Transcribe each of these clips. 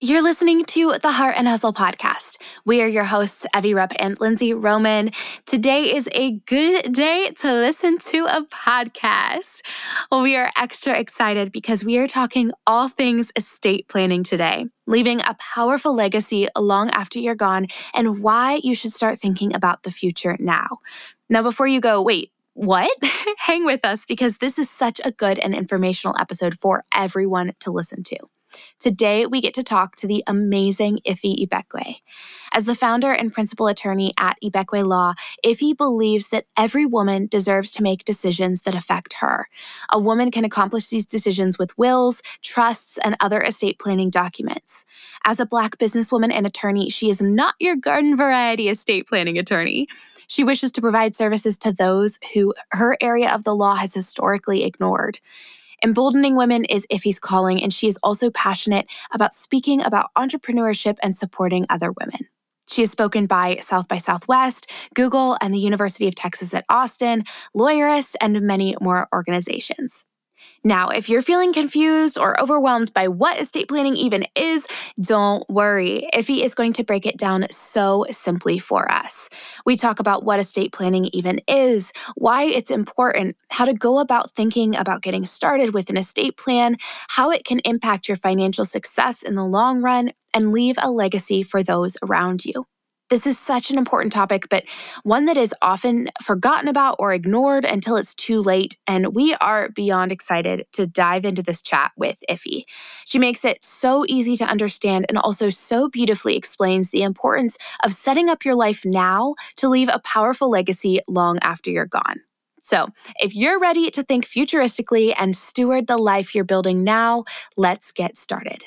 You're listening to the Heart and Hustle podcast. We are your hosts, Evie Rupp and Lindsay Roman. Today is a good day to listen to a podcast. Well, we are extra excited because we are talking all things estate planning today, leaving a powerful legacy long after you're gone, and why you should start thinking about the future now. Now, before you go, wait, what? Hang with us because this is such a good and informational episode for everyone to listen to. Today, we get to talk to the amazing Iffy Ibekwe. As the founder and principal attorney at Ibekwe Law, Iffy believes that every woman deserves to make decisions that affect her. A woman can accomplish these decisions with wills, trusts, and other estate planning documents. As a Black businesswoman and attorney, she is not your garden variety estate planning attorney. She wishes to provide services to those who her area of the law has historically ignored. Emboldening women is Iffy's calling, and she is also passionate about speaking about entrepreneurship and supporting other women. She has spoken by South by Southwest, Google, and the University of Texas at Austin, Lawyerist, and many more organizations. Now, if you're feeling confused or overwhelmed by what estate planning even is, don't worry. Iffy is going to break it down so simply for us. We talk about what estate planning even is, why it's important, how to go about thinking about getting started with an estate plan, how it can impact your financial success in the long run, and leave a legacy for those around you. This is such an important topic, but one that is often forgotten about or ignored until it's too late. And we are beyond excited to dive into this chat with Iffy. She makes it so easy to understand and also so beautifully explains the importance of setting up your life now to leave a powerful legacy long after you're gone. So, if you're ready to think futuristically and steward the life you're building now, let's get started.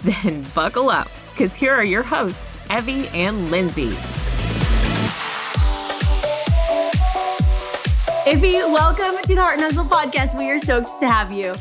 Then buckle up, because here are your hosts, Evie and Lindsay. Iffy, welcome to the Heart and Hustle podcast. We are stoked to have you.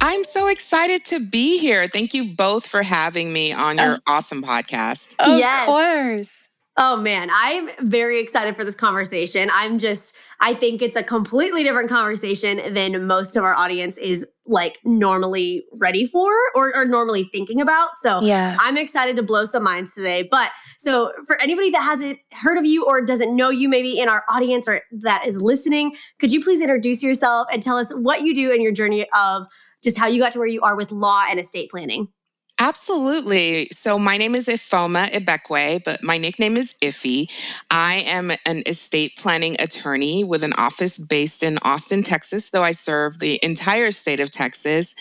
I'm so excited to be here. Thank you both for having me on your awesome podcast. Of Yes. course. Oh man, I'm very excited for this conversation. I'm just, I think it's a completely different conversation than most of our audience is like normally ready for or, or normally thinking about. So Yeah. I'm excited to blow some minds today. But so for anybody that hasn't heard of you or doesn't know you, maybe in our audience or that is listening, could you please introduce yourself and tell us what you do in your journey of just how you got to where you are with law and estate planning? Absolutely. So my name is Ifeoma Ibekwe, but my nickname is Iffy. I am an estate planning attorney with an office based in Austin, Texas, though I serve the entire state of Texas.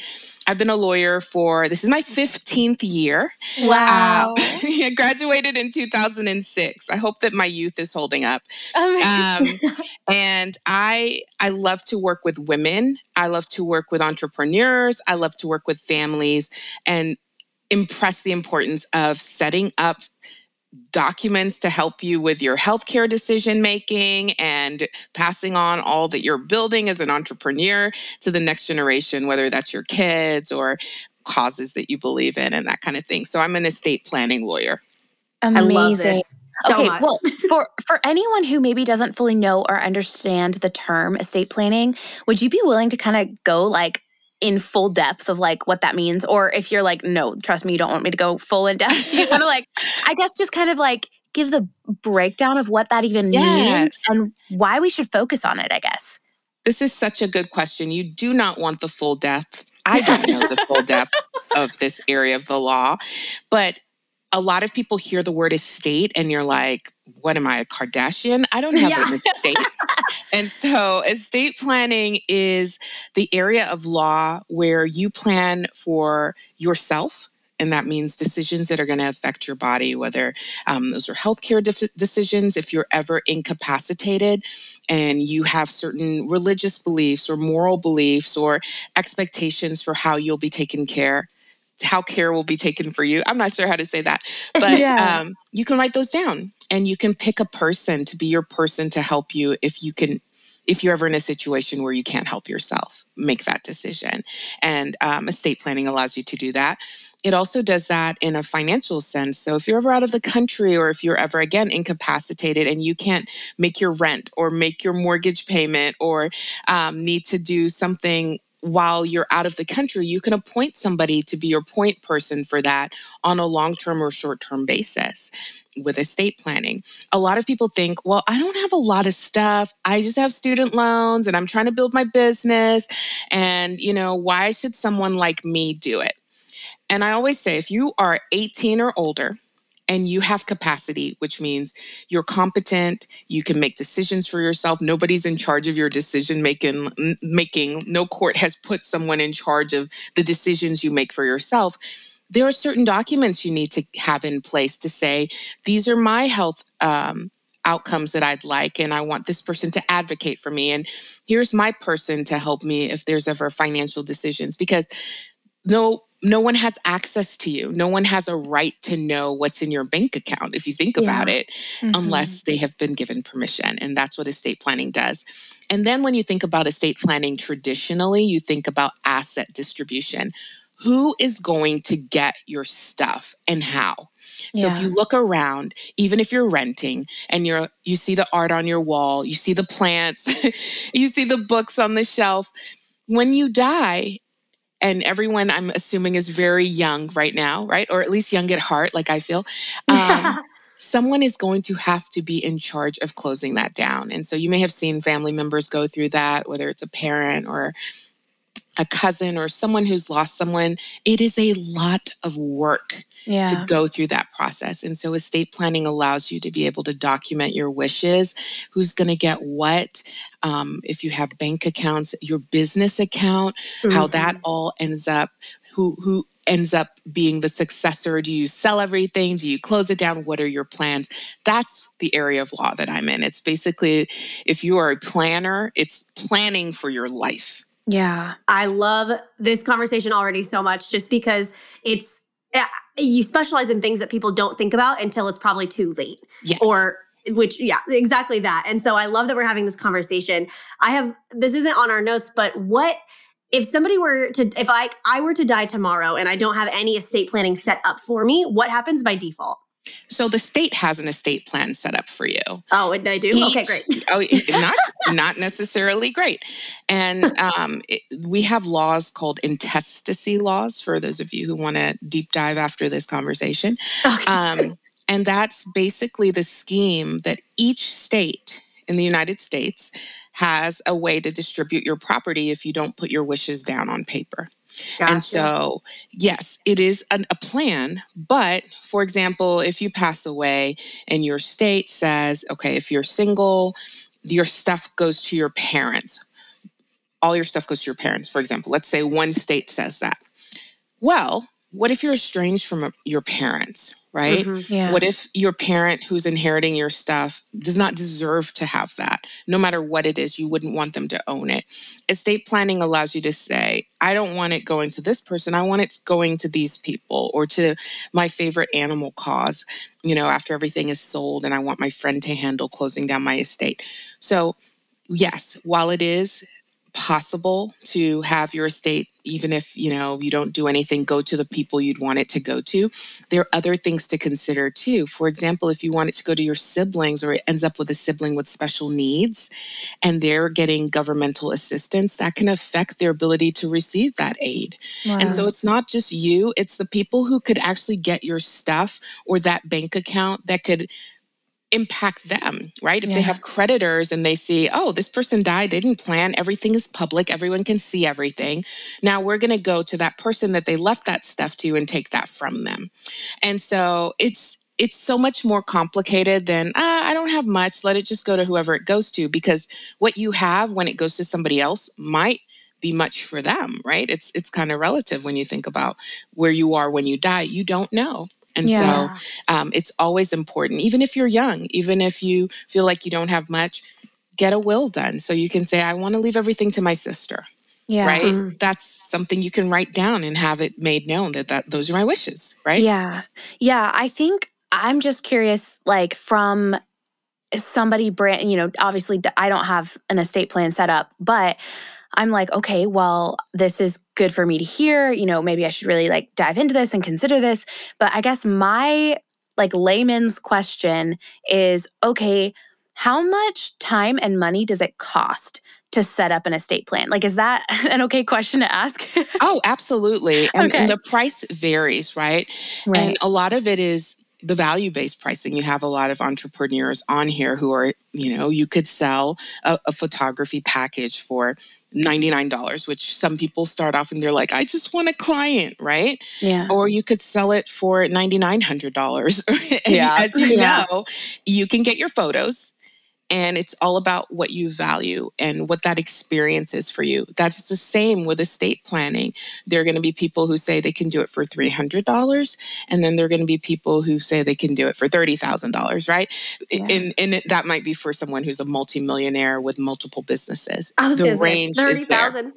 I've been a lawyer for this is my 15th year. Wow. Uh, I graduated in 2006. I hope that my youth is holding up. Amazing. um, and I I love to work with women. I love to work with entrepreneurs. I love to work with families and impress the importance of setting up documents to help you with your healthcare decision making and passing on all that you're building as an entrepreneur to the next generation whether that's your kids or causes that you believe in and that kind of thing so i'm an estate planning lawyer Amazing. I love this so okay, much. well, for for anyone who maybe doesn't fully know or understand the term estate planning, would you be willing to kind of go like in full depth of like what that means, or if you're like, no, trust me, you don't want me to go full in depth, you want to like, I guess, just kind of like give the breakdown of what that even means and why we should focus on it. I guess. This is such a good question. You do not want the full depth. I don't know the full depth of this area of the law, but a lot of people hear the word estate and you're like, what am I, a Kardashian? I don't have Yeah. an estate. and so, estate planning is the area of law where you plan for yourself And that means decisions that are going to affect your body, whether um, those are healthcare def- decisions, if you're ever incapacitated and you have certain religious beliefs or moral beliefs or expectations for how you'll be taken care how care will be taken for you. I'm not sure how to say that, but yeah. um, you can write those down and you can pick a person to be your person to help you if you can if you're ever in a situation where you can't help yourself, make that decision. And um, estate planning allows you to do that. It also does that in a financial sense. So if you're ever out of the country or if you're ever again incapacitated and you can't make your rent or make your mortgage payment or um, need to do something while you're out of the country, you can appoint somebody to be your point person for that on a long term or short term basis with estate planning. A lot of people think, well, I don't have a lot of stuff. I just have student loans and I'm trying to build my business. And, you know, why should someone like me do it? And I always say, if you are 18 or older, and you have capacity, which means you're competent, you can make decisions for yourself. Nobody's in charge of your decision making making. No court has put someone in charge of the decisions you make for yourself. There are certain documents you need to have in place to say, these are my health um, outcomes that I'd like, and I want this person to advocate for me. And here's my person to help me if there's ever financial decisions. Because no no one has access to you. No one has a right to know what's in your bank account, if you think yeah. about it, mm-hmm. unless they have been given permission. And that's what estate planning does. And then when you think about estate planning traditionally, you think about asset distribution. Who is going to get your stuff and how? So yeah. if you look around, even if you're renting and you're you see the art on your wall, you see the plants, you see the books on the shelf, when you die, and everyone I'm assuming is very young right now, right? Or at least young at heart, like I feel. Um, someone is going to have to be in charge of closing that down. And so you may have seen family members go through that, whether it's a parent or a cousin or someone who's lost someone. It is a lot of work yeah. to go through that process. And so estate planning allows you to be able to document your wishes, who's going to get what, um, if you have bank accounts, your business account, mm-hmm. how that all ends up, who who ends up being the successor? Do you sell everything? Do you close it down? What are your plans? That's the area of law that I'm in. It's basically if you are a planner, it's planning for your life. Yeah. I love this conversation already so much just because it's eh, you specialize in things that people don't think about until it's probably too late. Yes. Or which yeah, exactly that. And so I love that we're having this conversation. I have this isn't on our notes, but what if somebody were to if I I were to die tomorrow and I don't have any estate planning set up for me, what happens by default? So the state has an estate plan set up for you. Oh, and they do. Each, okay, great. oh, not not necessarily great. And um, it, we have laws called intestacy laws for those of you who want to deep dive after this conversation. Okay. Um, and that's basically the scheme that each state in the United States has a way to distribute your property if you don't put your wishes down on paper. Gotcha. And so, yes, it is an, a plan. But for example, if you pass away and your state says, okay, if you're single, your stuff goes to your parents. All your stuff goes to your parents, for example. Let's say one state says that. Well, what if you're estranged from your parents? right? Mm-hmm, yeah. What if your parent who's inheriting your stuff does not deserve to have that? No matter what it is, you wouldn't want them to own it. Estate planning allows you to say, I don't want it going to this person. I want it going to these people or to my favorite animal cause, you know, after everything is sold and I want my friend to handle closing down my estate. So, yes, while it is possible to have your estate even if you know you don't do anything go to the people you'd want it to go to. There are other things to consider too. For example if you want it to go to your siblings or it ends up with a sibling with special needs and they're getting governmental assistance that can affect their ability to receive that aid. Wow. and so it's not just you it's the people who could actually get your stuff or that bank account that could impact them, right? If yeah. they have creditors and they see, oh, this person died, they didn't plan, everything is public, everyone can see everything. Now we're going to go to that person that they left that stuff to and take that from them. And so it's it's so much more complicated than ah, I don't have much, let it just go to whoever it goes to because what you have when it goes to somebody else might be much for them, right? It's it's kind of relative when you think about where you are when you die. You don't know. And Yeah. so um, it's always important, even if you're young, even if you feel like you don't have much, get a will done so you can say, I want to leave everything to my sister, Yeah. right? Mhm. That's something you can write down and have it made known that, that those are my wishes, right? Yeah. Yeah. I think I'm just curious, like, from somebody brand, you know, obviously I don't have an estate plan set up, but I'm like, okay, well, this is good for me to hear. You know, maybe I should really like dive into this and consider this. But I guess my like layman's question is okay, how much time and money does it cost to set up an estate plan? Like, is that an okay question to ask? Oh, absolutely. And, Okay. and the price varies, right? right? And a lot of it is the value based pricing. You have a lot of entrepreneurs on here who are, you know, you could sell a, a photography package for $99, which some people start off and they're like, I just want a client, right? yeah. Or you could sell it for $9,900. and Yeah. as you Yeah. know, you can get your photos. And it's all about what you value and what that experience is for you. That's the same with estate planning. There are going to be people who say they can do it for $300, and then there are going to be people who say they can do it for $30,000, right? Yeah. And, and it- that might be for someone who's a multimillionaire with multiple businesses. I was the to say range thirty is there. thousand.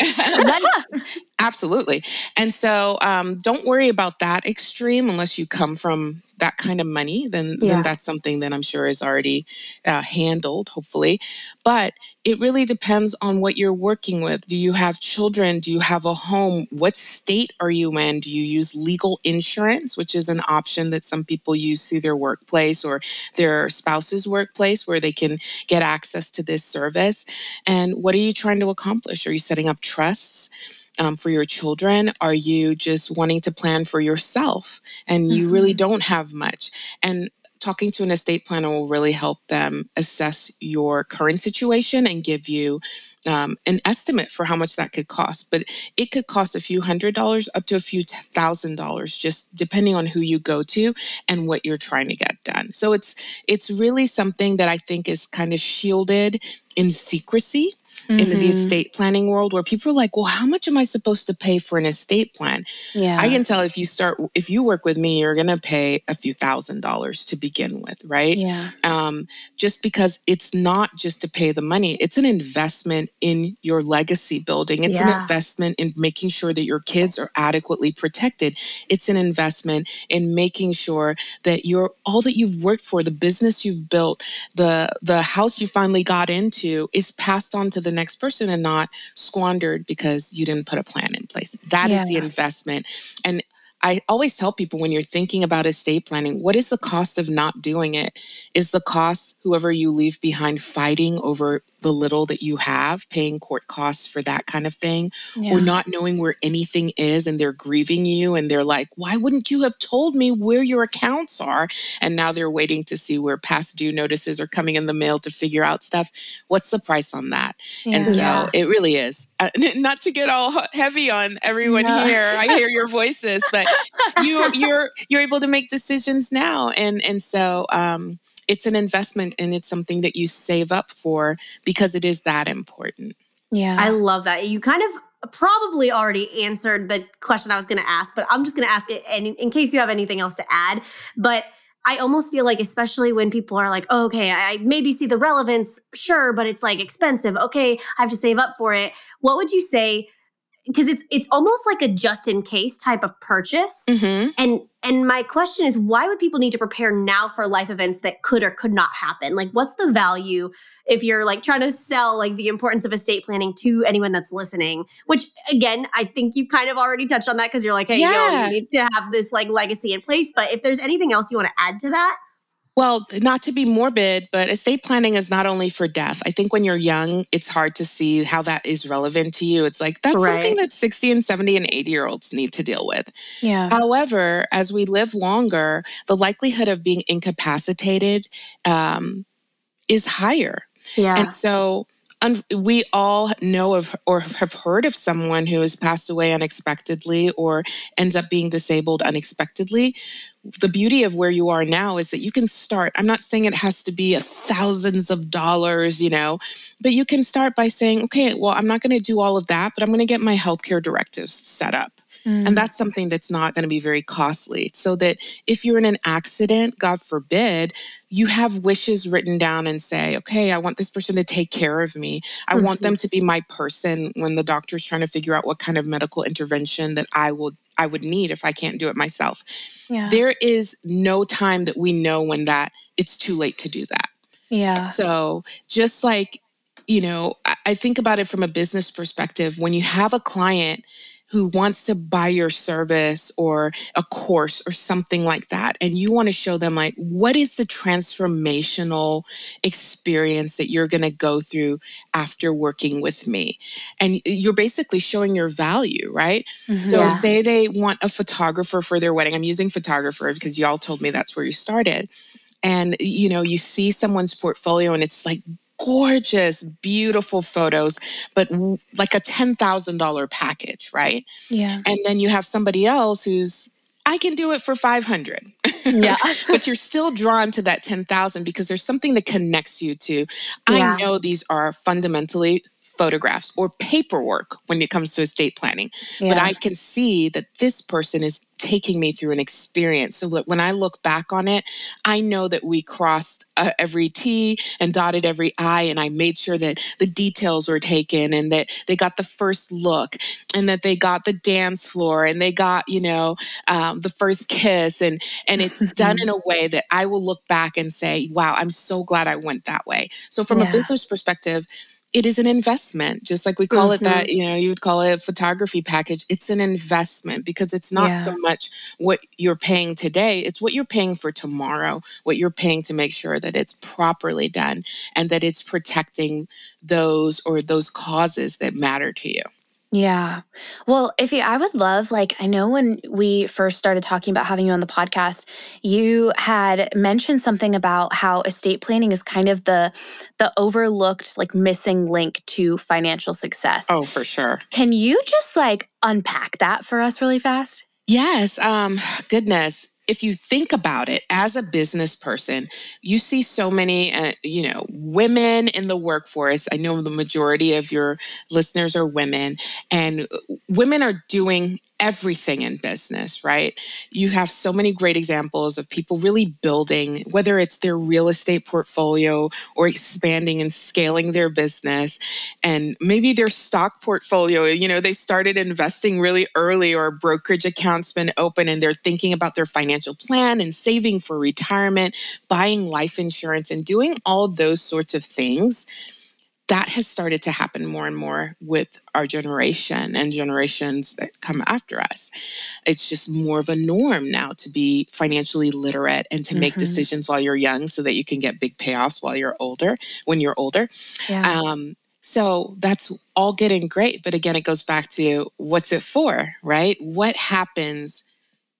Absolutely. And so um, don't worry about that extreme unless you come from that kind of money. Then, Yeah. then that's something that I'm sure is already uh, handled, hopefully. But it really depends on what you're working with. Do you have children? Do you have a home? What state are you in? Do you use legal insurance, which is an option that some people use through their workplace or their spouse's workplace where they can get access to this service? And what are you trying to accomplish? Are you setting up trusts? Um, for your children? Are you just wanting to plan for yourself and you really don't have much? And talking to an estate planner will really help them assess your current situation and give you um, an estimate for how much that could cost. But it could cost a few hundred dollars up to a few thousand dollars, just depending on who you go to and what you're trying to get done. So it's it's really something that I think is kind of shielded in secrecy in the Mhm. estate planning world where people are like, well, how much am I supposed to pay for an estate plan? yeah. I can tell if you start, if you work with me, you're going to pay a few thousand dollars to begin with, right? yeah. Um, just because it's not just to pay the money, it's an investment in your legacy building. It's Yeah. an investment in making sure that your kids are adequately protected. It's an investment in making sure that your all that you've worked for, the business you've built, the the house you finally got into is passed on to the next person and not squandered because you didn't put a plan in place. That is the investment. And I always tell people when you're thinking about estate planning, what is the cost of not doing it? Is the cost whoever you leave behind fighting over the little that you have, paying court costs for that kind of thing, or not knowing where anything is and they're grieving you and they're like, why wouldn't you have told me where your accounts are? And now they're waiting to see where past due notices are coming in the mail to figure out stuff. What's the price on that? And so Yeah. it really is. Uh, not to get all heavy on everyone No. here. I hear your voices, but you you're you're able to make decisions now and and so um it's an investment and it's something that you save up for because it is that important. Yeah. I love that. You kind of probably already answered the question I was going to ask, but I'm just going to ask it in, in case you have anything else to add. But I almost feel like, especially when people are like, oh, okay, I I maybe see the relevance, sure, but it's like expensive. Okay, I have to save up for it. What would you say? Because it's it's almost like a just in case type of purchase. Mm-hmm. And and my question is, why would people need to prepare now for life events that could or could not happen? Like, what's the value if you're like trying to sell like the importance of estate planning to anyone that's listening? Which again, I think you kind of already touched on that because you're like, hey, Yeah. yo, you need to have this like legacy in place. But if there's anything else you want to add to that, Well, not to be morbid, but estate planning is not only for death. I think when you're young, it's hard to see how that is relevant to you. It's like that's something that 60 and 70 and 80 year olds need to deal with. yeah. However, as we live longer, the likelihood of being incapacitated um, is higher. yeah, And so un- we all know of or have heard of someone who has passed away unexpectedly or ends up being disabled unexpectedly the beauty of where you are now is that you can start i'm not saying it has to be thousands of dollars you know but you can start by saying okay well i'm not going to do all of that but i'm going to get my healthcare directives set up mm. and that's something that's not going to be very costly so that if you're in an accident god forbid you have wishes written down and say okay i want this person to take care of me i mm-hmm. want them to be my person when the doctor's trying to figure out what kind of medical intervention that i will I would need if I can't do it myself. Yeah. There is no time that we know when that it's too late to do that. Yeah. So just like, you know, I, I think about it from a business perspective. When you have a client who wants to buy your service or a course or something like that. And you want to show them like what is the transformational experience that you're going to go through after working with me? And you're basically showing your value right? Mm-hmm. so yeah. say they want a photographer for their wedding. I'm using photographer because y'all told me that's where you started. And you know you see someone's portfolio and it's like gorgeous, beautiful photos, but like a $10,000 package, right? Yeah. And then you have somebody else who's I can do it for 500. Yeah. but you're still drawn to that 10,000 because there's something that connects you to. Yeah. I know these are fundamentally photographs or paperwork when it comes to estate planning. Yeah. But I can see that this person is taking me through an experience. So that when I look back on it, I know that we crossed uh, every T and dotted every I, and I made sure that the details were taken and that they got the first look and that they got the dance floor and they got, you know, um, the first kiss. And, and it's done in a way that I will look back and say, wow, I'm so glad I went that way. So from yeah. a business perspective, it is an investment just like we call mm-hmm. it that mm-hmm. you know you would call it a photography package it's an investment because it's not yeah. so much what you're paying today it's what you're paying for tomorrow what you're paying to make sure that it's properly done and that it's protecting those or those causes that matter to you yeah. Well, Iffy, I would love, like, I know when we first started talking about having you on the podcast, you had mentioned something about how estate planning is kind of the the overlooked, like missing link to financial success. Oh, for sure. Can you just like unpack that for us really fast? Yes. Um, goodness if you think about it as a business person, you see so many, uh, you know, women in the workforce. I know the majority of your listeners are women, and women are doing everything in business, right? You have so many great examples of people really building, whether it's their real estate portfolio or expanding and scaling their business, and maybe their stock portfolio. You know, they started investing really early, or brokerage accounts been open, and they're thinking about their financial plan and saving for retirement, buying life insurance, and doing all those sorts of things that has started to happen more and more with our generation and generations that come after us. It's just more of a norm now to be financially literate and to mm-hmm. make decisions while you're young so that you can get big payoffs while you're older, when you're older. Yeah. Um, so that's all getting great. But again, it goes back to what's it for, right? What happens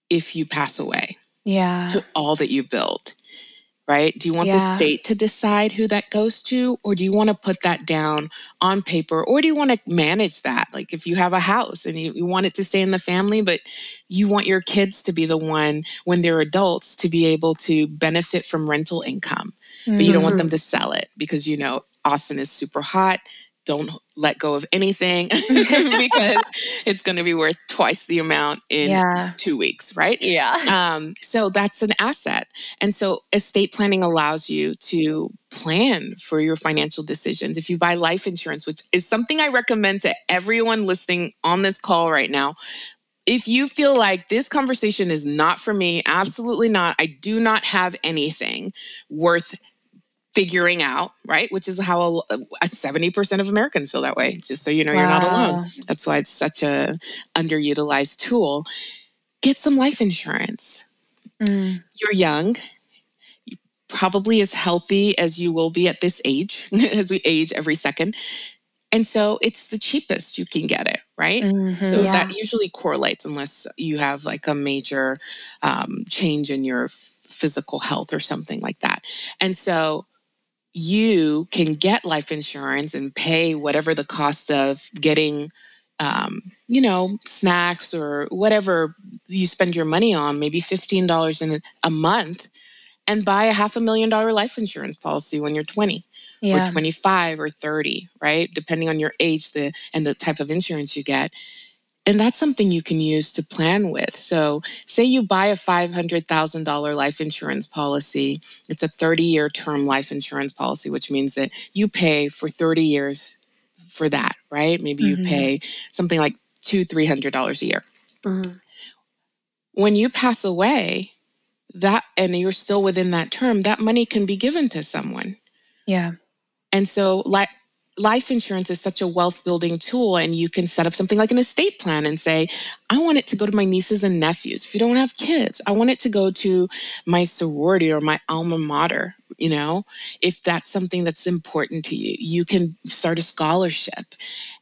if you pass away? Yeah. To all that you built right? Do you want yeah. the state to decide who that goes to, or do you want to put that down on paper, or do you want to manage that? Like if you have a house and you, you want it to stay in the family, but you want your kids to be the one when they're adults to be able to benefit from rental income, but mm-hmm. you don't want them mm-hmm. to sell it because you know Austin is super hot don't let go of anything because it's going to be worth twice the amount in yeah. two weeks, right? Yeah. Um, so that's an asset. And so estate planning allows you to plan for your financial decisions. If you buy life insurance, which is something I recommend to everyone listening on this call right now, if you feel like this conversation is not for me, absolutely not. I do not have anything worth figuring out, right? Which is how a, a 70% of Americans feel that way. Just so you know, wow. you're not alone. That's why it's such a underutilized tool. Get some life insurance. Mm. You're young. You're probably as healthy as you will be at this age, as we age every second. And so it's the cheapest you can get it, right? Mm-hmm, so yeah. that usually correlates unless you have like a major um, change in your physical health or something like that. And so you can get life insurance and pay whatever the cost of getting um, you know snacks or whatever you spend your money on maybe $15 in a month and buy a half a million dollar life insurance policy when you're 20 yeah. or 25 or 30 right depending on your age the and the type of insurance you get and that's something you can use to plan with. So, say you buy a $500,000 life insurance policy, it's a 30 year term life insurance policy, which means that you pay for 30 years for that, right? Maybe mm-hmm. you pay something like two, $300 a year. Mm-hmm. When you pass away, that and you're still within that term, that money can be given to someone. Yeah. And so, like, life insurance is such a wealth building tool and you can set up something like an estate plan and say i want it to go to my nieces and nephews if you don't have kids. I want it to go to my sorority or my alma mater you know? If that's something that's important to you you can start a scholarship.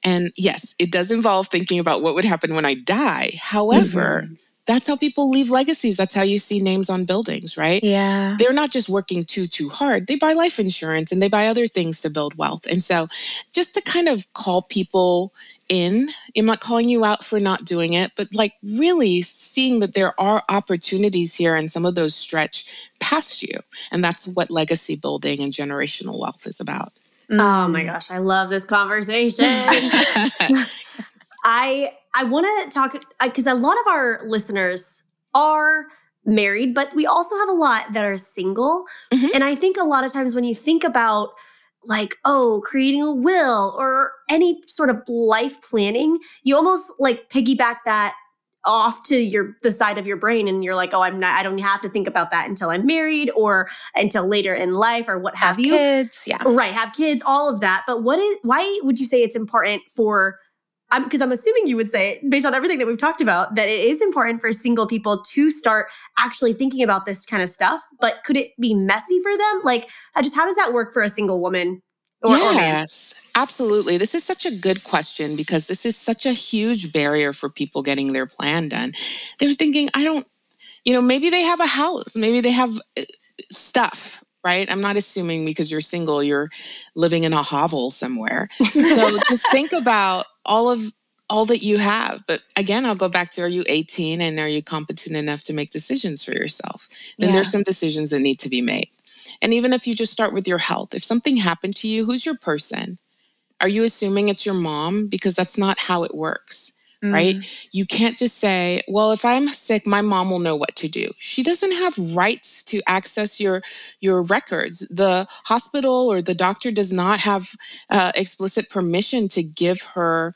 And yes it does involve thinking about what would happen when i die. However mm-hmm that's how people leave legacies. That's how you see names on buildings, right? Yeah. They're not just working too, too hard. They buy life insurance and they buy other things to build wealth. And so just to kind of call people in, I'm not calling you out for not doing it, but like really seeing that there are opportunities here and some of those stretch past you. And that's what legacy building and generational wealth is about. Oh my mm. gosh, I love this conversation. I I want to talk because a lot of our listeners are married, but we also have a lot that are single. Mm-hmm. And I think a lot of times when you think about like, oh, creating a will or any sort of life planning, you almost like piggyback that off to your the side of your brain and you're like oh i'm not i don't have to think about that until i'm married or until later in life or what have, have you kids yeah right have kids all of that but what is why would you say it's important for because I'm, I'm, assuming you would say, based on everything that we've talked about, that it is important for single people to start actually thinking about this kind of stuff. But could it be messy for them? Like, just how does that work for a single woman? Or, yes, or absolutely. This is such a good question because this is such a huge barrier for people getting their plan done. They're thinking, I don't, you know, maybe they have a house, maybe they have uh, stuff, right? I'm not assuming because you're single, you're living in a hovel somewhere. So just think about all of all that you have. But again, I'll go back to are you 18 and are you competent enough to make decisions for yourself? Then yeah. there's some decisions that need to be made. And even if you just start with your health, if something happened to you, who's your person? Are you assuming it's your mom? Because that's not how it works mm. right? You can't just say, well, if I'm sick, my mom will know what to do. She doesn't have rights to access your your records. The hospital or the doctor does not have uh, explicit permission to give her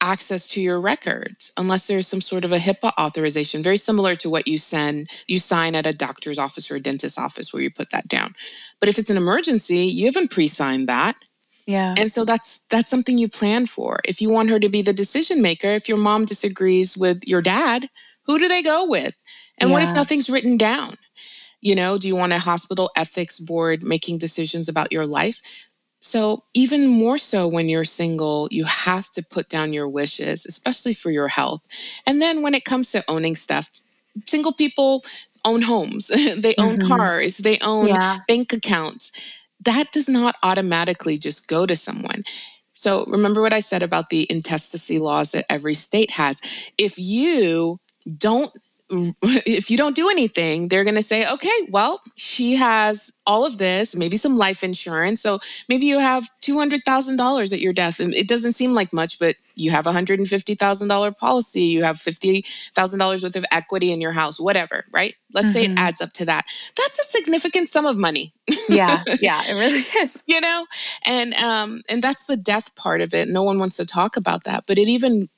access to your records unless there's some sort of a HIPAA authorization, very similar to what you send you sign at a doctor's office or a dentist's office where you put that down. But if it's an emergency, you haven't pre-signed that. Yeah. And so that's that's something you plan for. If you want her to be the decision maker, if your mom disagrees with your dad, who do they go with? And yeah. what if nothing's written down? You know, do you want a hospital ethics board making decisions about your life? So, even more so when you're single, you have to put down your wishes, especially for your health. And then when it comes to owning stuff, single people own homes, they own mm-hmm. cars, they own yeah. bank accounts that does not automatically just go to someone. So remember what I said about the intestacy laws that every state has. If you don't if you don't do anything, they're going to say, okay, well, she has all of this, maybe some life insurance. So maybe you have $200,000 at your death. And it doesn't seem like much, but you have a $150,000 policy, you have $50,000 worth of equity in your house, whatever, right? Let's mm-hmm. say it mm-hmm. adds up to that. That's a significant sum of money. yeah, yeah, it really is. you know? And um and that's the death part of it. No one wants to talk about that, but it even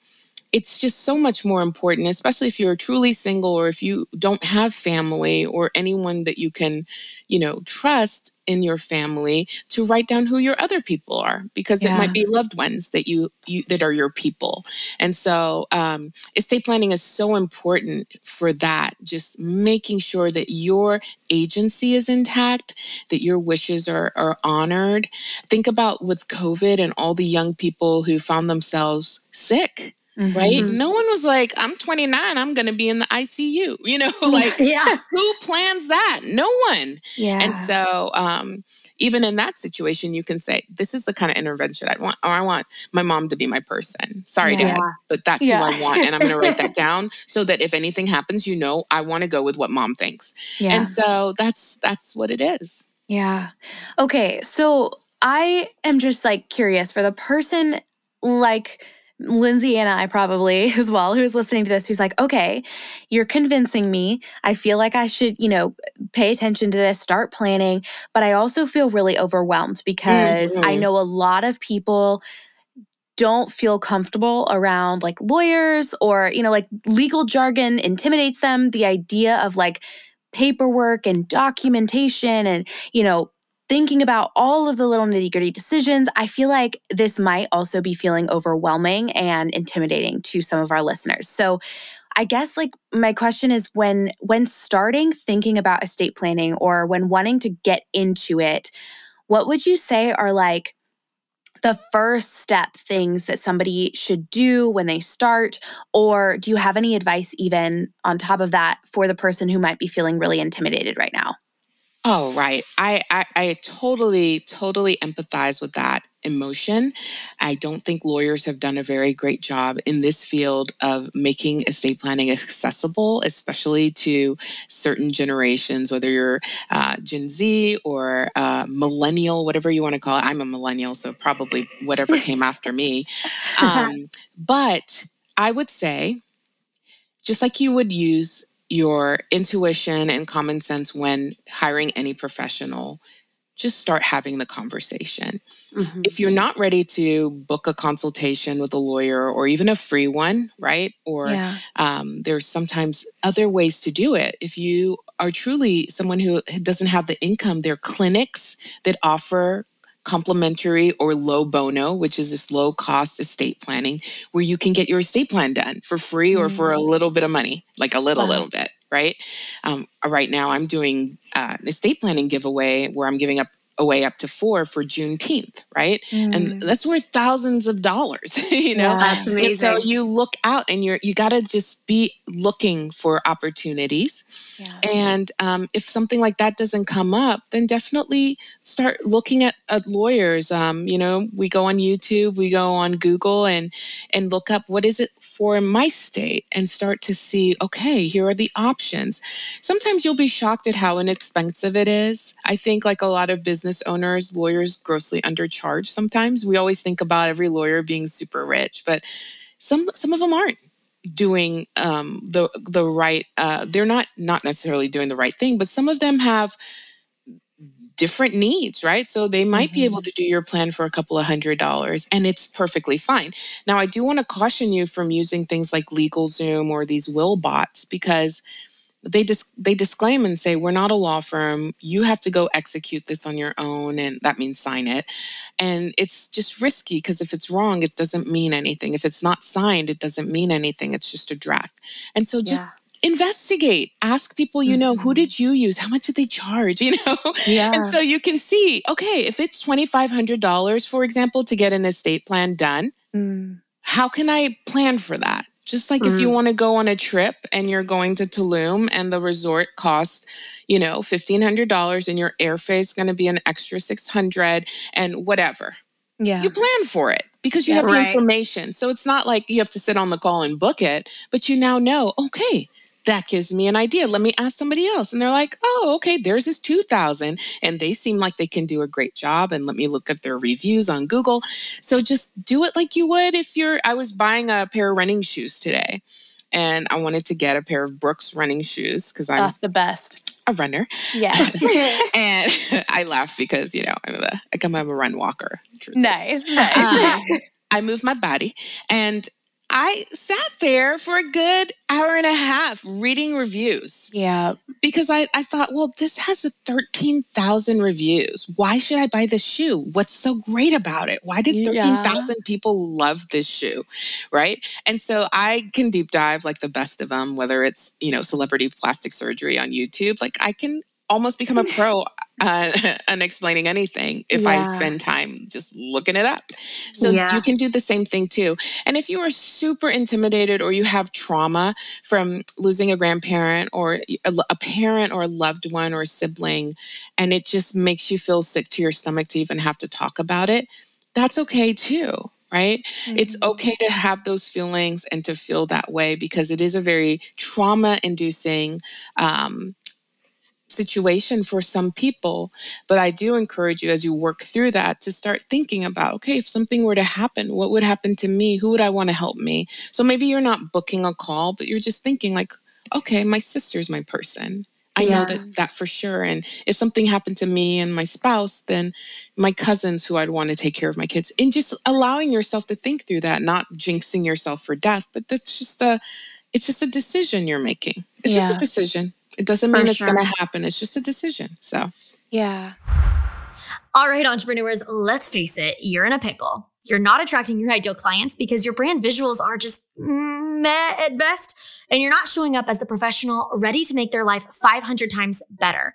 it's just so much more important, especially if you're truly single or if you don't have family or anyone that you can, you know, trust in your family to write down who your other people are because yeah. it might be loved ones that you, you that are your people. And so um, estate planning is so important for that, just making sure that your agency is intact, that your wishes are, are honored. Think about with COVID and all the young people who found themselves sick Mm-hmm. Right? No one was like, I'm 29, I'm going to be in the ICU. You know, like, yeah. who plans that? No one. Yeah. And so, um, even in that situation, you can say, This is the kind of intervention I want, or I want my mom to be my person. Sorry, Yeah. dad, but that's Yeah. who I want. And I'm going to write that down so that if anything happens, you know, I want to go with what mom thinks. Yeah. And so that's that's what it is. Yeah. Okay. So I am just like curious for the person like Lindsay and I probably as well who's listening to this who's like, okay, you're convincing me. I feel like I should, you know, pay attention to this, start planning, but I also feel really overwhelmed because I Mhm. know a lot of people don't feel comfortable around like lawyers or, you know, like legal jargon intimidates them. The idea of like paperwork and documentation and, you know, thinking about all of the little nitty gritty decisions, I feel like this might also be feeling overwhelming and intimidating to some of our listeners. So, I guess like my question is when when starting thinking about estate planning or when wanting to get into it, what would you say are like the first step things that somebody should do when they start or do you have any advice even on top of that for the person who might be feeling really intimidated right now? Oh, right. I, I I totally, totally empathize with that emotion. I don't think lawyers have done a very great job in this field of making estate planning accessible, especially to certain generations, whether you're uh, Gen Z or uh, millennial, whatever you want to call it. I'm a millennial, so probably whatever came after me. Um, but I would say, just like you would use your intuition and common sense when hiring any professional, just start having the conversation. Mhm. If you're not ready to book a consultation with a lawyer or even a free one, right? Or yeah. um, there's sometimes other ways to do it. If you are truly someone who doesn't have the income, there are clinics that offer complimentary or low bono, which is this low cost estate planning, where you can get your estate plan done for free or for a little bit of money, like a little, Wow. little bit, right? Um, right now, I'm doing uh, an estate planning giveaway where I'm giving up away up to four for Juneteenth, right? Mm. And that's worth thousands of dollars, you know? Yeah. That's And amazing. so you look out and you're you got to just be looking for opportunities. Yeah. And um, if something like that doesn't come up, then definitely start looking at, at lawyers. Um, you know, we go on YouTube, we go on Google, and and look up what is it for in my state, and start to see. Okay, here are the options. Sometimes you'll be shocked at how inexpensive it is. I think, like a lot of business owners, lawyers grossly undercharge. Sometimes we always think about every lawyer being super rich, but some some of them aren't doing um, the the right. Uh, they're not not necessarily doing the right thing, but some of them have different needs, right? So they might be able to do your plan for a couple of hundred dollars, and it's perfectly fine. Now, I do want to caution you from using things like LegalZoom or these will bots because they dis- they disclaim and say we're not a law firm. You have to go execute this on your own, and that means sign it. And it's just risky because if it's wrong, it doesn't mean anything. If it's not signed, it doesn't mean anything. It's just a draft. And so just investigate. Ask people you know who Mhm. did you use? How much did they charge? You know. Yeah. And so you can see, okay, if it's twenty five hundred dollars, for example, to get an estate plan done, Mm. how can I plan for that? Just like if you Mm. want to go on a trip and you're going to Tulum and the resort costs, you know, $1500 and your airfare is going to be an extra 600 and whatever. Yeah. You plan for it because you Yeah. have the Right. information. So it's not like you have to sit on the call and book it, but you now know, okay, that gives me an idea. Let me ask somebody else. And they're like, oh, okay, theirs is 2000 and they seem like they can do a great job. And let me look at their reviews on Google. So just do it like you would if you're, I was buying a pair of running shoes today and I wanted to get a pair of Brooks running shoes because I'm Oh, the best. a runner. Yes. And I laugh because, you know, I'm a, I'm a run walker. truthfully. nice. Nice. Uh, I move my body and I sat there for a good hour and a half reading reviews yeah. because I, I thought, well, this has a 13,000 reviews. Why should I buy this shoe? What's so great about it? Why did Yeah. 13,000 people love this shoe? Right. And so I can deep dive like the best of them, whether it's, you know, celebrity plastic surgery on YouTube. Like I can almost become a pro uh, on explaining anything if yeah. I spend time just looking it up. So yeah. you can do the same thing too. And if you are super intimidated or you have trauma from losing a grandparent or a, a parent or a loved one or a sibling, and it just makes you feel sick to your stomach to even have to talk about it, that's okay too right? Mm-hmm. It's okay to have those feelings and to feel that way because it is a very trauma inducing um, situation for some people. But I do encourage you as you work through that to start thinking about okay, if something were to happen, what would happen to me? Who would I want to help me? So maybe you're not booking a call, but you're just thinking, like, okay, my sister's my person. I yeah. know that that for sure. And if something happened to me and my spouse, then my cousins who I'd want to take care of my kids. And just allowing yourself to think through that, not jinxing yourself for death, but that's just a it's just a decision you're making. It's yeah. just a decision. It doesn't mean For it's sure. going to happen. It's just a decision. So, yeah. All right, entrepreneurs, let's face it, you're in a pickle. You're not attracting your ideal clients because your brand visuals are just meh at best, and you're not showing up as the professional ready to make their life 500 times better.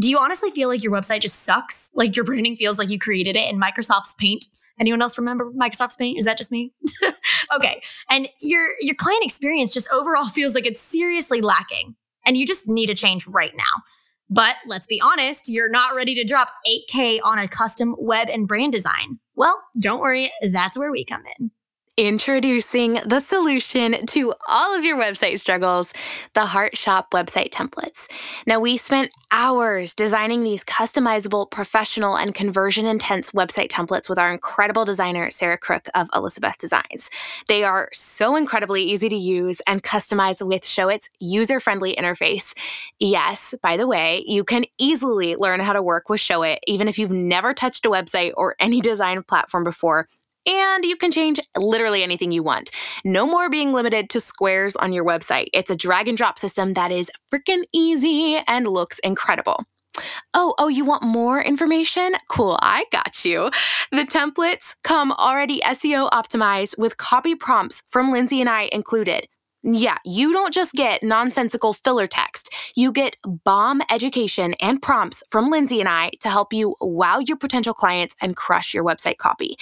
Do you honestly feel like your website just sucks? Like your branding feels like you created it in Microsoft's Paint? Anyone else remember Microsoft's Paint? Is that just me? okay. And your your client experience just overall feels like it's seriously lacking and you just need a change right now. But let's be honest, you're not ready to drop 8K on a custom web and brand design. Well, don't worry, that's where we come in. Introducing the solution to all of your website struggles the Heart Shop website templates. Now, we spent hours designing these customizable, professional, and conversion intense website templates with our incredible designer, Sarah Crook of Elizabeth Designs. They are so incredibly easy to use and customize with Showit's user friendly interface. Yes, by the way, you can easily learn how to work with Showit, even if you've never touched a website or any design platform before and you can change literally anything you want. No more being limited to squares on your website. It's a drag and drop system that is freaking easy and looks incredible. Oh, oh, you want more information? Cool, I got you. The templates come already SEO optimized with copy prompts from Lindsay and I included. Yeah, you don't just get nonsensical filler text. You get bomb education and prompts from Lindsay and I to help you wow your potential clients and crush your website copy.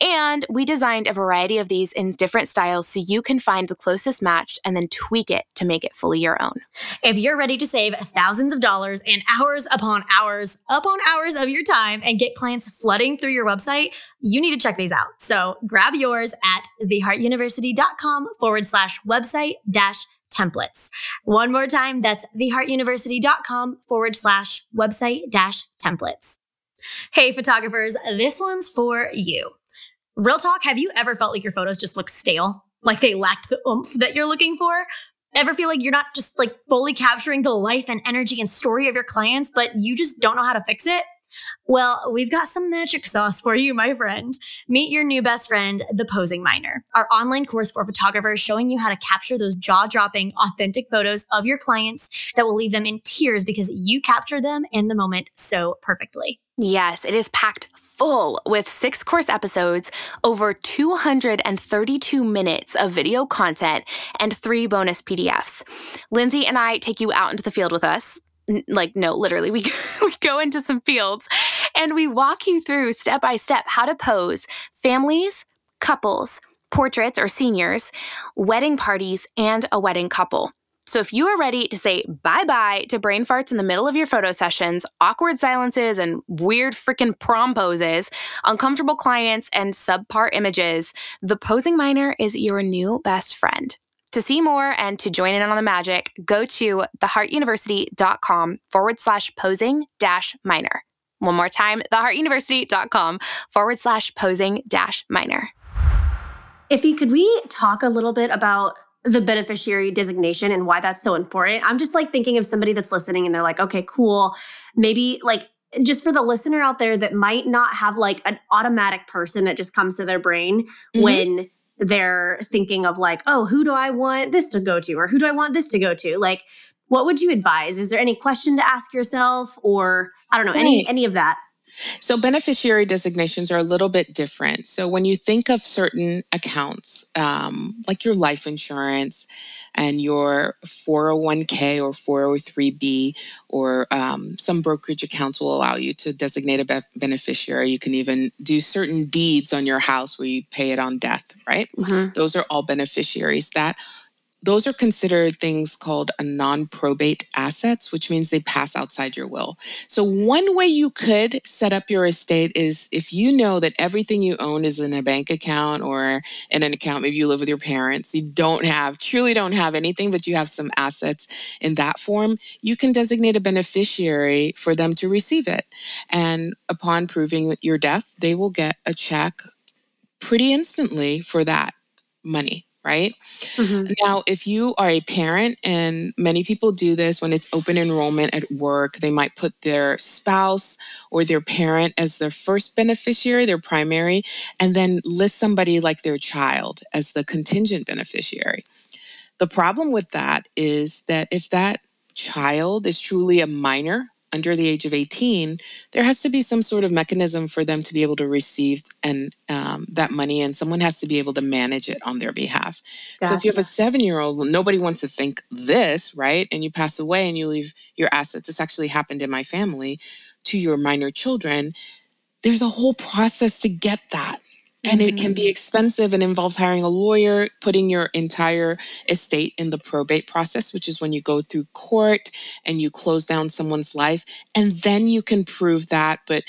And we designed a variety of these in different styles so you can find the closest match and then tweak it to make it fully your own. If you're ready to save thousands of dollars and hours upon hours upon hours of your time and get clients flooding through your website, you need to check these out. So grab yours at theheartuniversity.com forward slash website dash templates. One more time, that's theheartuniversity.com forward slash website dash templates. Hey, photographers, this one's for you. Real talk, have you ever felt like your photos just look stale? Like they lacked the oomph that you're looking for? Ever feel like you're not just like fully capturing the life and energy and story of your clients, but you just don't know how to fix it? Well, we've got some magic sauce for you, my friend. Meet your new best friend, The Posing Minor, our online course for photographers showing you how to capture those jaw dropping, authentic photos of your clients that will leave them in tears because you capture them in the moment so perfectly. Yes, it is packed full with six course episodes, over 232 minutes of video content, and three bonus PDFs. Lindsay and I take you out into the field with us like no literally we we go into some fields and we walk you through step by step how to pose families couples portraits or seniors wedding parties and a wedding couple. So if you are ready to say bye-bye to brain farts in the middle of your photo sessions awkward silences and weird freaking prom poses uncomfortable clients and subpar images the posing minor is your new best friend to see more and to join in on the magic, go to theheartuniversity.com forward slash posing dash minor. One more time, theheartuniversity.com forward slash posing dash minor. Iffy, could we talk a little bit about the beneficiary designation and why that's so important? I'm just like thinking of somebody that's listening and they're like, okay, cool. Maybe like just for the listener out there that might not have like an automatic person that just comes to their brain mm-hmm. when they're thinking of like, oh, who do I want this to go to? Or who do I want this to go to? Like, what would you advise? Is there any question to ask yourself or I don't know, any any of that? So, beneficiary designations are a little bit different. So, when you think of certain accounts, um, like your life insurance and your 401k or 403b, or um, some brokerage accounts will allow you to designate a be- beneficiary. You can even do certain deeds on your house where you pay it on death, right? Mm-hmm. Those are all beneficiaries. That those are considered things called a non-probate assets which means they pass outside your will. So one way you could set up your estate is if you know that everything you own is in a bank account or in an account maybe you live with your parents you don't have truly don't have anything but you have some assets in that form you can designate a beneficiary for them to receive it. And upon proving your death they will get a check pretty instantly for that money right? Mm-hmm. Now, if you are a parent, and many people do this when it's open enrollment at work, they might put their spouse or their parent as their first beneficiary, their primary, and then list somebody like their child as the contingent beneficiary. The problem with that is that if that child is truly a minor, under the age of 18, there has to be some sort of mechanism for them to be able to receive and um, that money, and someone has to be able to manage it on their behalf. Gotcha. So if you have a seven-year-old, nobody wants to think this, right? And you pass away and you leave your assets. This actually happened in my family to your minor children. There's a whole process to get that and it can be mm-hmm. expensive and involves hiring a lawyer, putting your entire estate in the probate process, which is when you go through court and you close down someone's life. And then you can prove that. But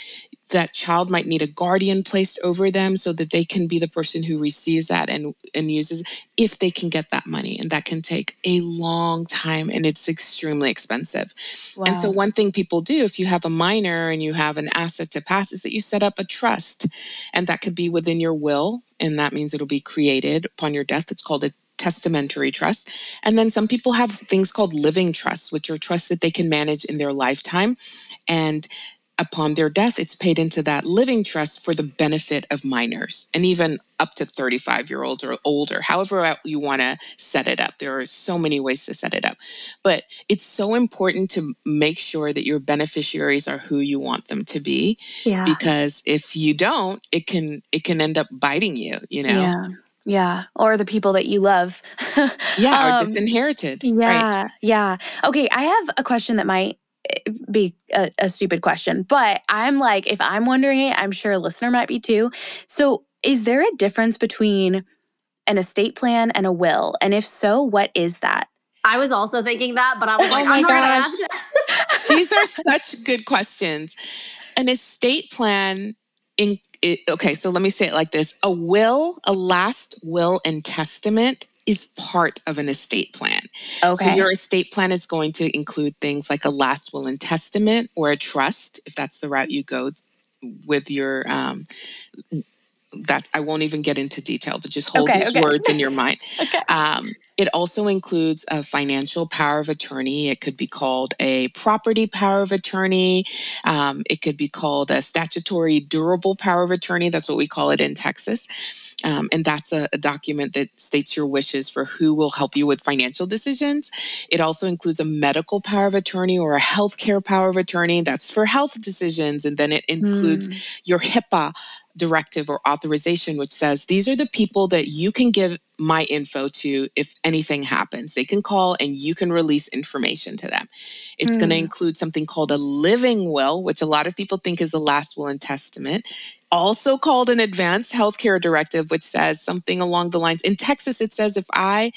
that child might need a guardian placed over them so that they can be the person who receives that and, and uses if they can get that money. And that can take a long time and it's extremely expensive. Wow. And so, one thing people do if you have a minor and you have an asset to pass is that you set up a trust. And that could be within your will. And that means it'll be created upon your death. It's called a testamentary trust. And then some people have things called living trusts, which are trusts that they can manage in their lifetime. And upon their death, it's paid into that living trust for the benefit of minors and even up to 35 year olds or older, however you want to set it up. There are so many ways to set it up. But it's so important to make sure that your beneficiaries are who you want them to be. Yeah. Because if you don't, it can it can end up biting you, you know? Yeah. Yeah, or the people that you love. yeah, um, disinherited. Yeah, right. yeah. Okay, I have a question that might be a, a stupid question, but I'm like, if I'm wondering it, I'm sure a listener might be too. So, is there a difference between an estate plan and a will? And if so, what is that? I was also thinking that, but I was oh like, oh my gosh. These are such good questions. An estate plan in it, okay, so let me say it like this. A will, a last will and testament is part of an estate plan. Okay. So your estate plan is going to include things like a last will and testament or a trust, if that's the route you go with your um, that I won't even get into detail, but just hold okay, these okay. words in your mind. okay. Um, it also includes a financial power of attorney. It could be called a property power of attorney. Um, it could be called a statutory durable power of attorney. That's what we call it in Texas. Um, and that's a, a, document that states your wishes for who will help you with financial decisions. It also includes a medical power of attorney or a healthcare power of attorney. That's for health decisions. And then it includes mm. your HIPAA directive or authorization, which says these are the people that you can give my info to if anything happens. They can call and you can release information to them. It's mm. going to include something called a living will, which a lot of people think is a last will and testament also called an advanced healthcare directive, which says something along the lines in Texas, it says if I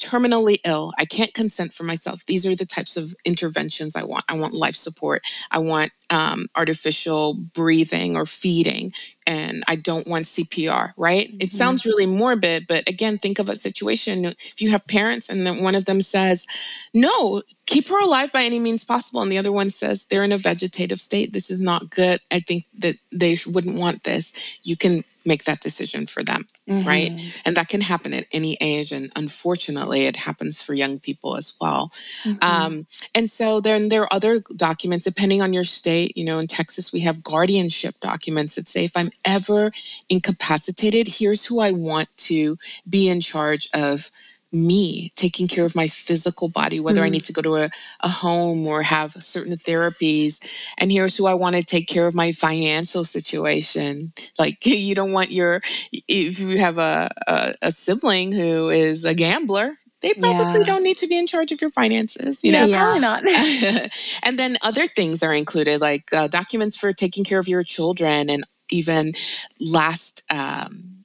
terminally ill, I can't consent for myself. These are the types of interventions I want. I want life support. I want um, artificial breathing or feeding, and I don't want CPR, right? Mm-hmm. It sounds really morbid, but again, think of a situation if you have parents and then one of them says, No, keep her alive by any means possible, and the other one says, They're in a vegetative state. This is not good. I think that they wouldn't want this. You can make that decision for them, mm-hmm. right? And that can happen at any age. And unfortunately, it happens for young people as well. Mm-hmm. Um, and so then there are other documents, depending on your state. You know, in Texas, we have guardianship documents that say if I'm ever incapacitated, here's who I want to be in charge of me, taking care of my physical body, whether mm. I need to go to a, a home or have certain therapies. And here's who I want to take care of my financial situation. Like you don't want your, if you have a, a, a sibling who is a gambler, they probably yeah. don't need to be in charge of your finances. You know, yeah. probably not. and then other things are included, like uh, documents for taking care of your children, and even last um,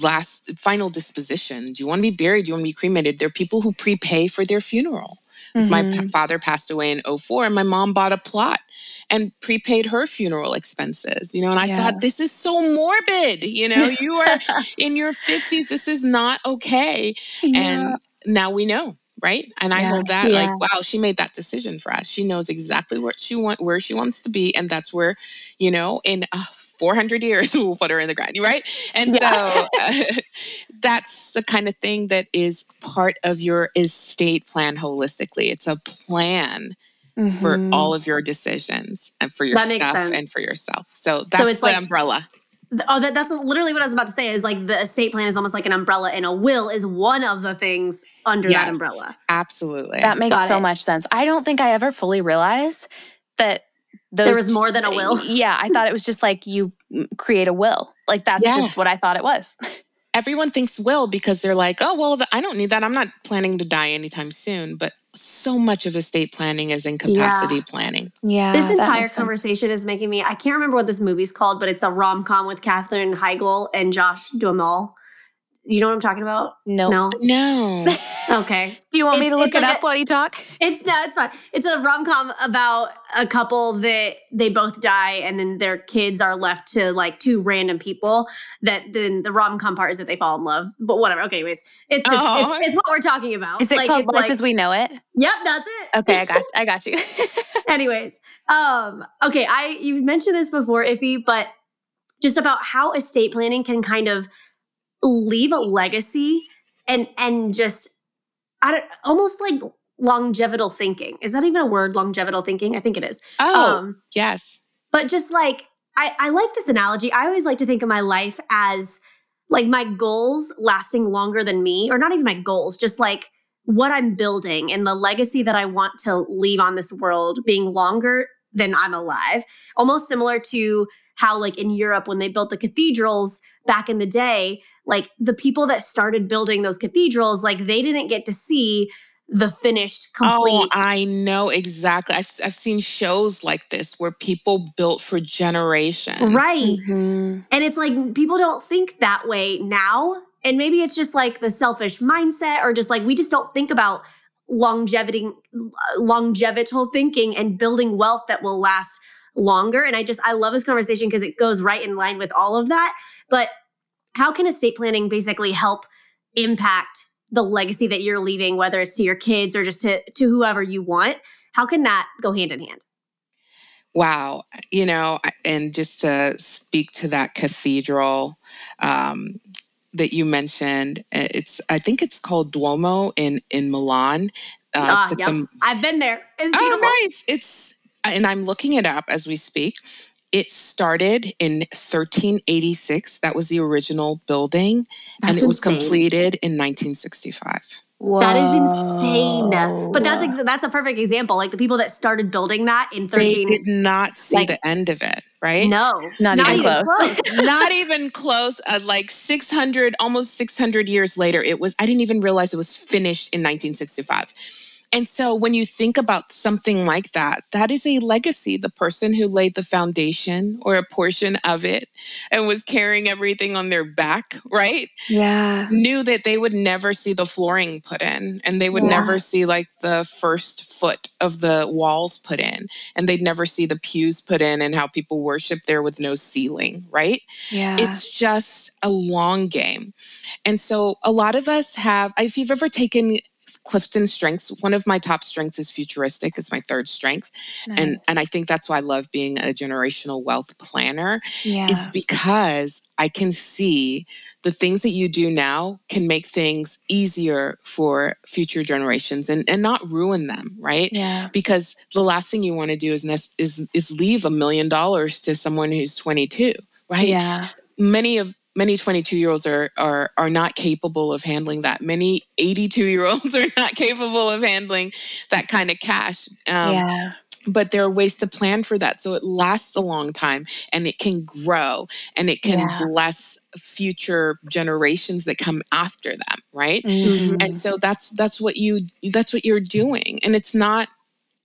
last final disposition. Do you want to be buried? Do you want to be cremated? There are people who prepay for their funeral. Mm-hmm. My p- father passed away in 04 and my mom bought a plot and prepaid her funeral expenses, you know, and I yeah. thought this is so morbid, you know, you are in your 50s, this is not okay. Yeah. And now we know, right? And I hold that yeah. like, wow, she made that decision for us. She knows exactly what she want, where she wants to be, and that's where, you know, in uh, 400 years we'll put her in the ground you right and yeah. so uh, that's the kind of thing that is part of your estate plan holistically it's a plan mm-hmm. for all of your decisions and for your stuff and for yourself so that's so it's the like, umbrella Oh, that, that's literally what I was about to say. Is like the estate plan is almost like an umbrella, and a will is one of the things under yes, that umbrella. Absolutely, that makes Got so it. much sense. I don't think I ever fully realized that those, there was more than a will. Yeah, I thought it was just like you create a will. Like that's yeah. just what I thought it was. Everyone thinks will because they're like, oh, well, I don't need that. I'm not planning to die anytime soon. But so much of estate planning is incapacity yeah. planning. Yeah. This entire conversation is making me, I can't remember what this movie's called, but it's a rom com with Katherine Heigl and Josh Duhamel you know what I'm talking about? No. No. No. okay. Do you want it's, me to look it like up a, while you talk? It's no, it's fine. It's a rom com about a couple that they both die and then their kids are left to like two random people that then the rom com part is that they fall in love. But whatever. Okay, anyways. It's just oh. it's, it's, what we're talking about. Is it like, called Life like, as We Know It? Yep, that's it. Okay, I got I got you. anyways. Um, okay, I you've mentioned this before, Iffy, but just about how estate planning can kind of leave a legacy and and just I don't, almost like longevital thinking. Is that even a word? Longevital thinking? I think it is. Oh, um, yes. But just like I, I like this analogy. I always like to think of my life as like my goals lasting longer than me, or not even my goals, just like what I'm building and the legacy that I want to leave on this world being longer than I'm alive. Almost similar to how, like in Europe, when they built the cathedrals back in the day, like the people that started building those cathedrals, like they didn't get to see the finished oh, complete. Oh, I know exactly. I've I've seen shows like this where people built for generations. Right. Mm-hmm. And it's like people don't think that way now. And maybe it's just like the selfish mindset or just like we just don't think about longevity longevital thinking and building wealth that will last longer and I just I love this conversation because it goes right in line with all of that. But how can estate planning basically help impact the legacy that you're leaving, whether it's to your kids or just to, to whoever you want? How can that go hand in hand? Wow. You know, and just to speak to that cathedral um, that you mentioned, it's I think it's called Duomo in in Milan. Uh, ah, like yep. the, I've been there. It's oh, beautiful. Oh, nice. It's and I'm looking it up as we speak. It started in 1386. That was the original building, that's and it was insane. completed in 1965. Whoa. That is insane. But that's ex- that's a perfect example. Like the people that started building that in 13 they did not see like, the end of it, right? No, not, not even, even close. close. not even close. Uh, like 600 almost 600 years later it was I didn't even realize it was finished in 1965. And so when you think about something like that, that is a legacy. The person who laid the foundation or a portion of it and was carrying everything on their back, right? Yeah. Knew that they would never see the flooring put in and they would yeah. never see like the first foot of the walls put in and they'd never see the pews put in and how people worship there with no ceiling, right? Yeah. It's just a long game. And so a lot of us have, if you've ever taken CliftonStrengths. One of my top strengths is futuristic. It's my third strength, nice. and and I think that's why I love being a generational wealth planner. Yeah. Is because I can see the things that you do now can make things easier for future generations and, and not ruin them, right? Yeah. Because the last thing you want to do is is is leave a million dollars to someone who's 22, right? Yeah many of many 22 year olds are, are are not capable of handling that. Many 82 year olds are not capable of handling that kind of cash. Um, yeah. but there are ways to plan for that so it lasts a long time and it can grow and it can yeah. bless future generations that come after them right? Mm-hmm. and so that's that's what you that's what you're doing. And it's not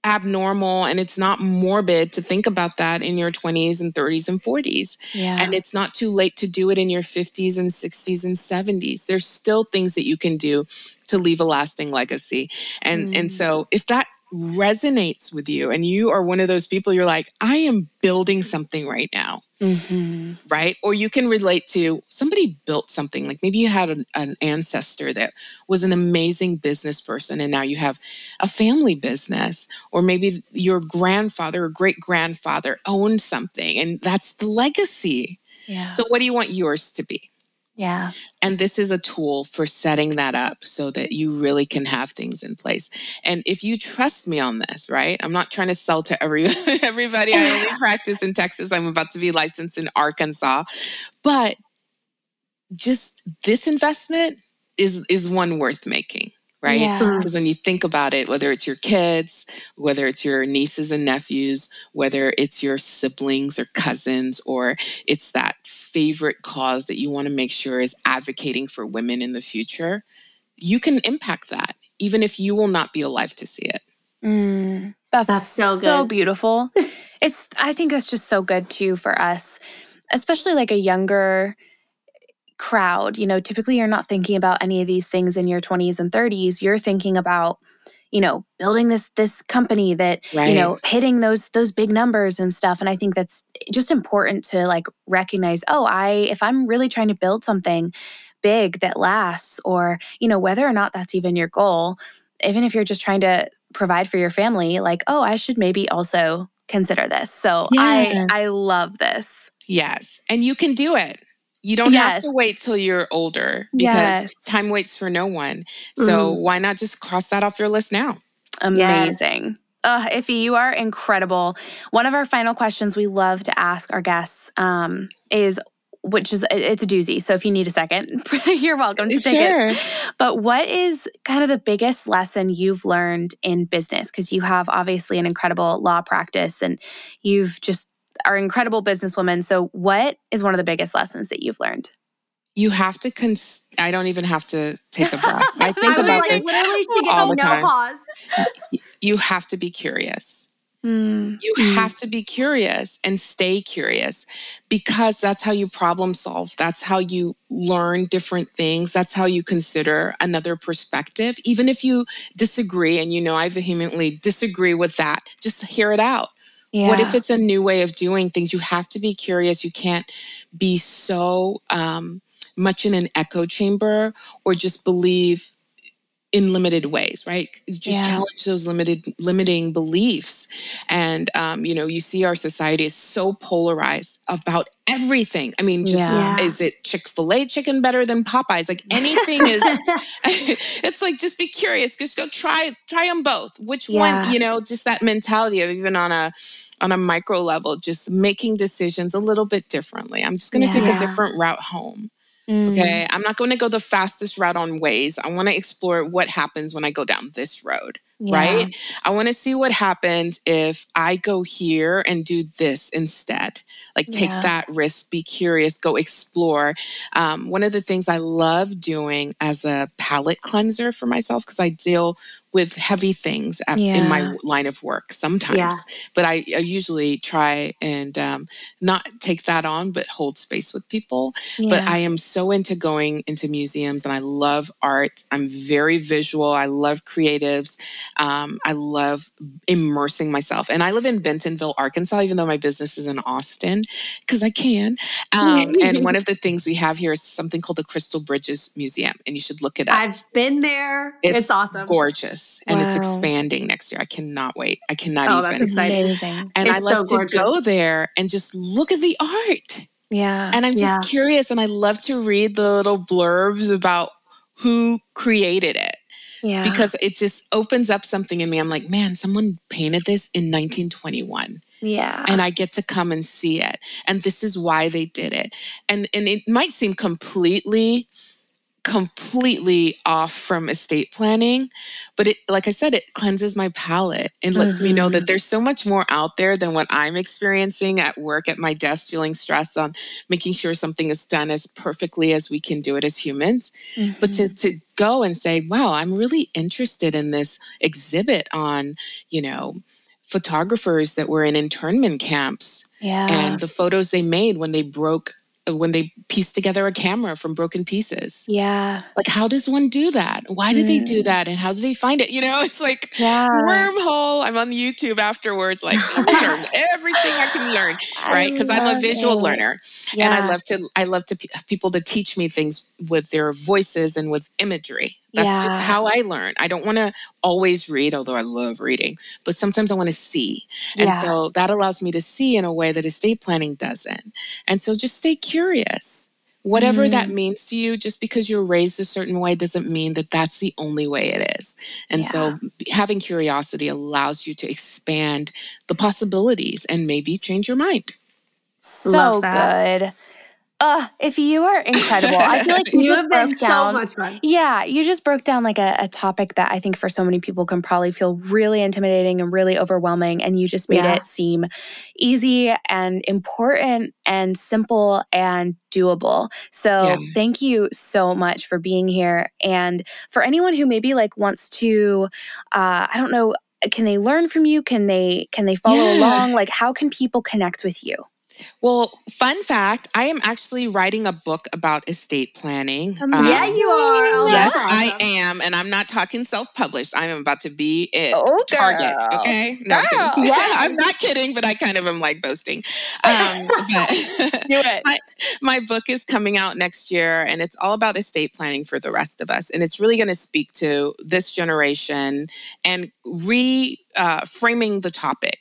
abnormal and it's not morbid to think about that in your 20s and 30s and 40s. Yeah. And it's not too late to do it in your 50s and 60s and 70s. There's still things that you can do to leave a lasting legacy. And mm. and so if that resonates with you and you are one of those people you're like i am building something right now mm-hmm. right or you can relate to somebody built something like maybe you had an, an, ancestor that was an amazing business person and now you have a family business or maybe your grandfather or great grandfather owned something and that's the legacy yeah. so what do you want yours to be yeah. And this is a tool for setting that up so that you really can have things in place. And if you trust me on this, right? I'm not trying to sell to every everybody. I only practice in Texas. I'm about to be licensed in Arkansas. But just this investment is is one worth making right? Because yeah. when you think about it, whether it's your kids, whether it's your nieces and nephews, whether it's your siblings or cousins, or it's that favorite cause that you want to make sure is advocating for women in the future, you can impact that, even if you will not be alive to see it. Mm, that's, that's so, so beautiful. it's, I think that's just so good too for us, especially like a younger crowd, you know, typically you're not thinking about any of these things in your 20s and 30s. You're thinking about, you know, building this this company that, right. you know, hitting those those big numbers and stuff. And I think that's just important to like recognize, oh, I if I'm really trying to build something big that lasts or, you know, whether or not that's even your goal, even if you're just trying to provide for your family, like, oh, I should maybe also consider this. So yes. I I love this. Yes. And you can do it. You don't yes. have to wait till you're older because yes. time waits for no one. So mm. why not just cross that off your list now? Amazing. Yes. Uh, Iffy, you are incredible. One of our final questions we love to ask our guests um, is which is it's a doozy. So if you need a second, you're welcome to take sure. it. But what is kind of the biggest lesson you've learned in business? Because you have obviously an incredible law practice and you've just are incredible businesswomen. So, what is one of the biggest lessons that you've learned? You have to. Cons- I don't even have to take a breath. I think I about like, this all the no time. Pause. You have to be curious. Mm. You mm. have to be curious and stay curious because that's how you problem solve. That's how you learn different things. That's how you consider another perspective. Even if you disagree, and you know, I vehemently disagree with that, just hear it out. Yeah. What if it's a new way of doing things? You have to be curious. You can't be so um, much in an echo chamber or just believe in limited ways, right? Just yeah. challenge those limited limiting beliefs. And um, you know, you see our society is so polarized about everything. I mean, just yeah. is it Chick-fil-A chicken better than Popeyes? Like anything is it's like just be curious, just go try try them both. Which yeah. one, you know, just that mentality of even on a on a micro level, just making decisions a little bit differently. I'm just going to take a different route home. Mm. Okay. I'm not going to go the fastest route on Waze. I want to explore what happens when I go down this road. Yeah. Right. I want to see what happens if I go here and do this instead. Like, take yeah. that risk, be curious, go explore. Um, one of the things I love doing as a palate cleanser for myself, because I deal with heavy things at, yeah. in my line of work sometimes. But I, I, usually try and um, not take that on, but hold space with people. But I am so into going into museums and I love art. I'm very visual. I love creatives. Um, I love immersing myself. And I live in Bentonville, Arkansas, even though my business is in Austin, because I can. Um, and one of the things we have here is something called the Crystal Bridges Museum, and you should look it up. I've been there. It's, it's awesome. Gorgeous and wow. it's expanding next year. I cannot wait. I cannot oh, even. that's exciting. Amazing. And I love so to go there and just look at the art. Yeah. And I'm just yeah. curious and I love to read the little blurbs about who created it. Yeah. because it just opens up something in me. I'm like, man, someone painted this in 1921 yeah. and I get to come and see it. And this is why they did it. And and it might seem completely completely off from estate planning but it like i said it cleanses my palate and lets me know that mm-hmm. there's so much more out there than what i'm experiencing at work at my desk feeling stressed on making sure something is done as perfectly as we can do it as humans. But to mm-hmm. to go and say wow i'm really interested in this exhibit on you know photographers that were in internment camps yeah. and the photos they made when they broke when they piece together a camera from broken pieces yeah. like how does one do that why do they do Mm. that and how do they find it you know it's like Yeah. wormhole i'm on youtube afterwards like learn everything i can learn right because i'm a visual it. learner Yeah. and i love to i love to pe- people to teach me things with their voices and with imagery that's just how i learn. I don't want to always read although i love reading but sometimes i want to see. And Yeah. so that allows me to see in a way that estate planning doesn't. And so just stay curious. Whatever that Mm. means to you just because you're raised a certain way doesn't mean that that's the only way it is. And so having curiosity allows you to expand the possibilities and maybe change your mind. So good. Uh, Iffy are incredible, I feel like you, You have been broke so much fun. Yeah, you just broke down like a, a topic that I think for so many people can probably feel really intimidating and really overwhelming. And you just made Yeah. it seem easy and important and simple and doable. So Yeah. thank you so much for being here. And for anyone who maybe like wants to, uh, I don't know, can they learn from you? Can they can they follow Yeah. along? Like how can people connect with you? Well fun fact i am actually writing a book about estate planning. Um, yeah, you are. Oh, yes i am and i'm not talking self-published. I am about to be it. Oh, target okay? No I'm kidding. Yes. i'm not kidding but i kind of am like boasting. Um, but Do it. my, my book is coming out next year and it's all about estate planning for the rest of us and it's really going to speak to this generation and re uh, framing the topic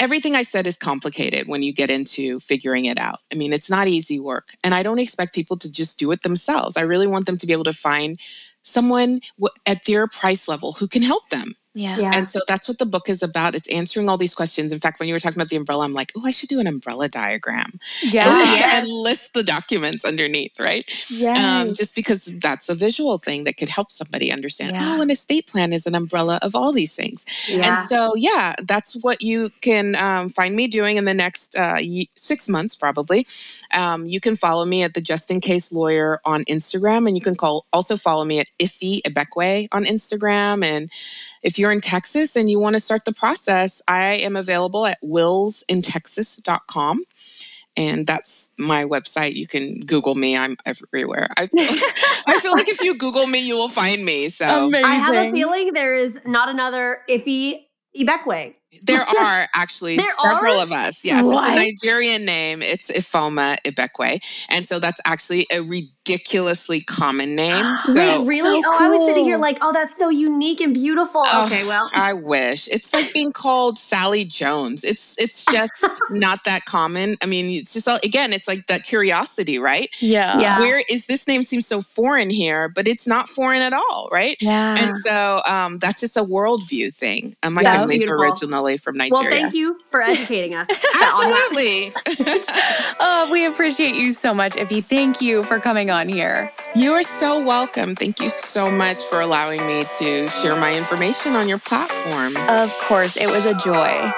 everything i said is complicated when you get into figuring it out. I mean it's not easy work and i don't expect people to just do it themselves. I really want them to be able to find someone at their price level who can help them Yeah. Yeah. and so that's what the book is about. It's answering all these questions. In fact, when you were talking about the umbrella, I'm like, oh, I should do an umbrella diagram Yeah. And, yes. and list the documents underneath, right? Yes. Um, just because that's a visual thing that could help somebody understand. Yeah. Oh, an estate plan is an umbrella of all these things. yeah. And so, yeah, that's what you can um, find me doing in the next uh, six months, probably. Um, you can follow me at the Just in Case Lawyer on Instagram, and you can call also follow me at Iffy Ibekwe on Instagram. And if you're in Texas and you want to start the process, I am available at willsintexas.com. And that's my website. You can Google me. I'm everywhere. I feel, I feel like if you Google me, you will find me. So Amazing. I have a feeling there is not another iffy Ibekwe. There are actually There several are? of us. Yes, What? it's a Nigerian name. It's Ifeoma Ibekwe, and so that's actually a ridiculously common name. So Wait, really? so oh, I was sitting here like, oh, that's so unique and beautiful. Oh, okay, well, I wish it's like being called Sally Jones. It's it's just not that common. I mean, it's just all, again, it's like that curiosity, right? Yeah. Yeah. Where is this name seems so foreign here, but it's not foreign at all, right? Yeah. And so um, that's just a worldview thing. And my That's family's originally from Nigeria. well, thank you for educating us. Absolutely. oh, we appreciate you so much, Iffy. Thank you for coming on here. you are so welcome. Thank you so much for allowing me to share my information on your platform. Of course, it was a joy.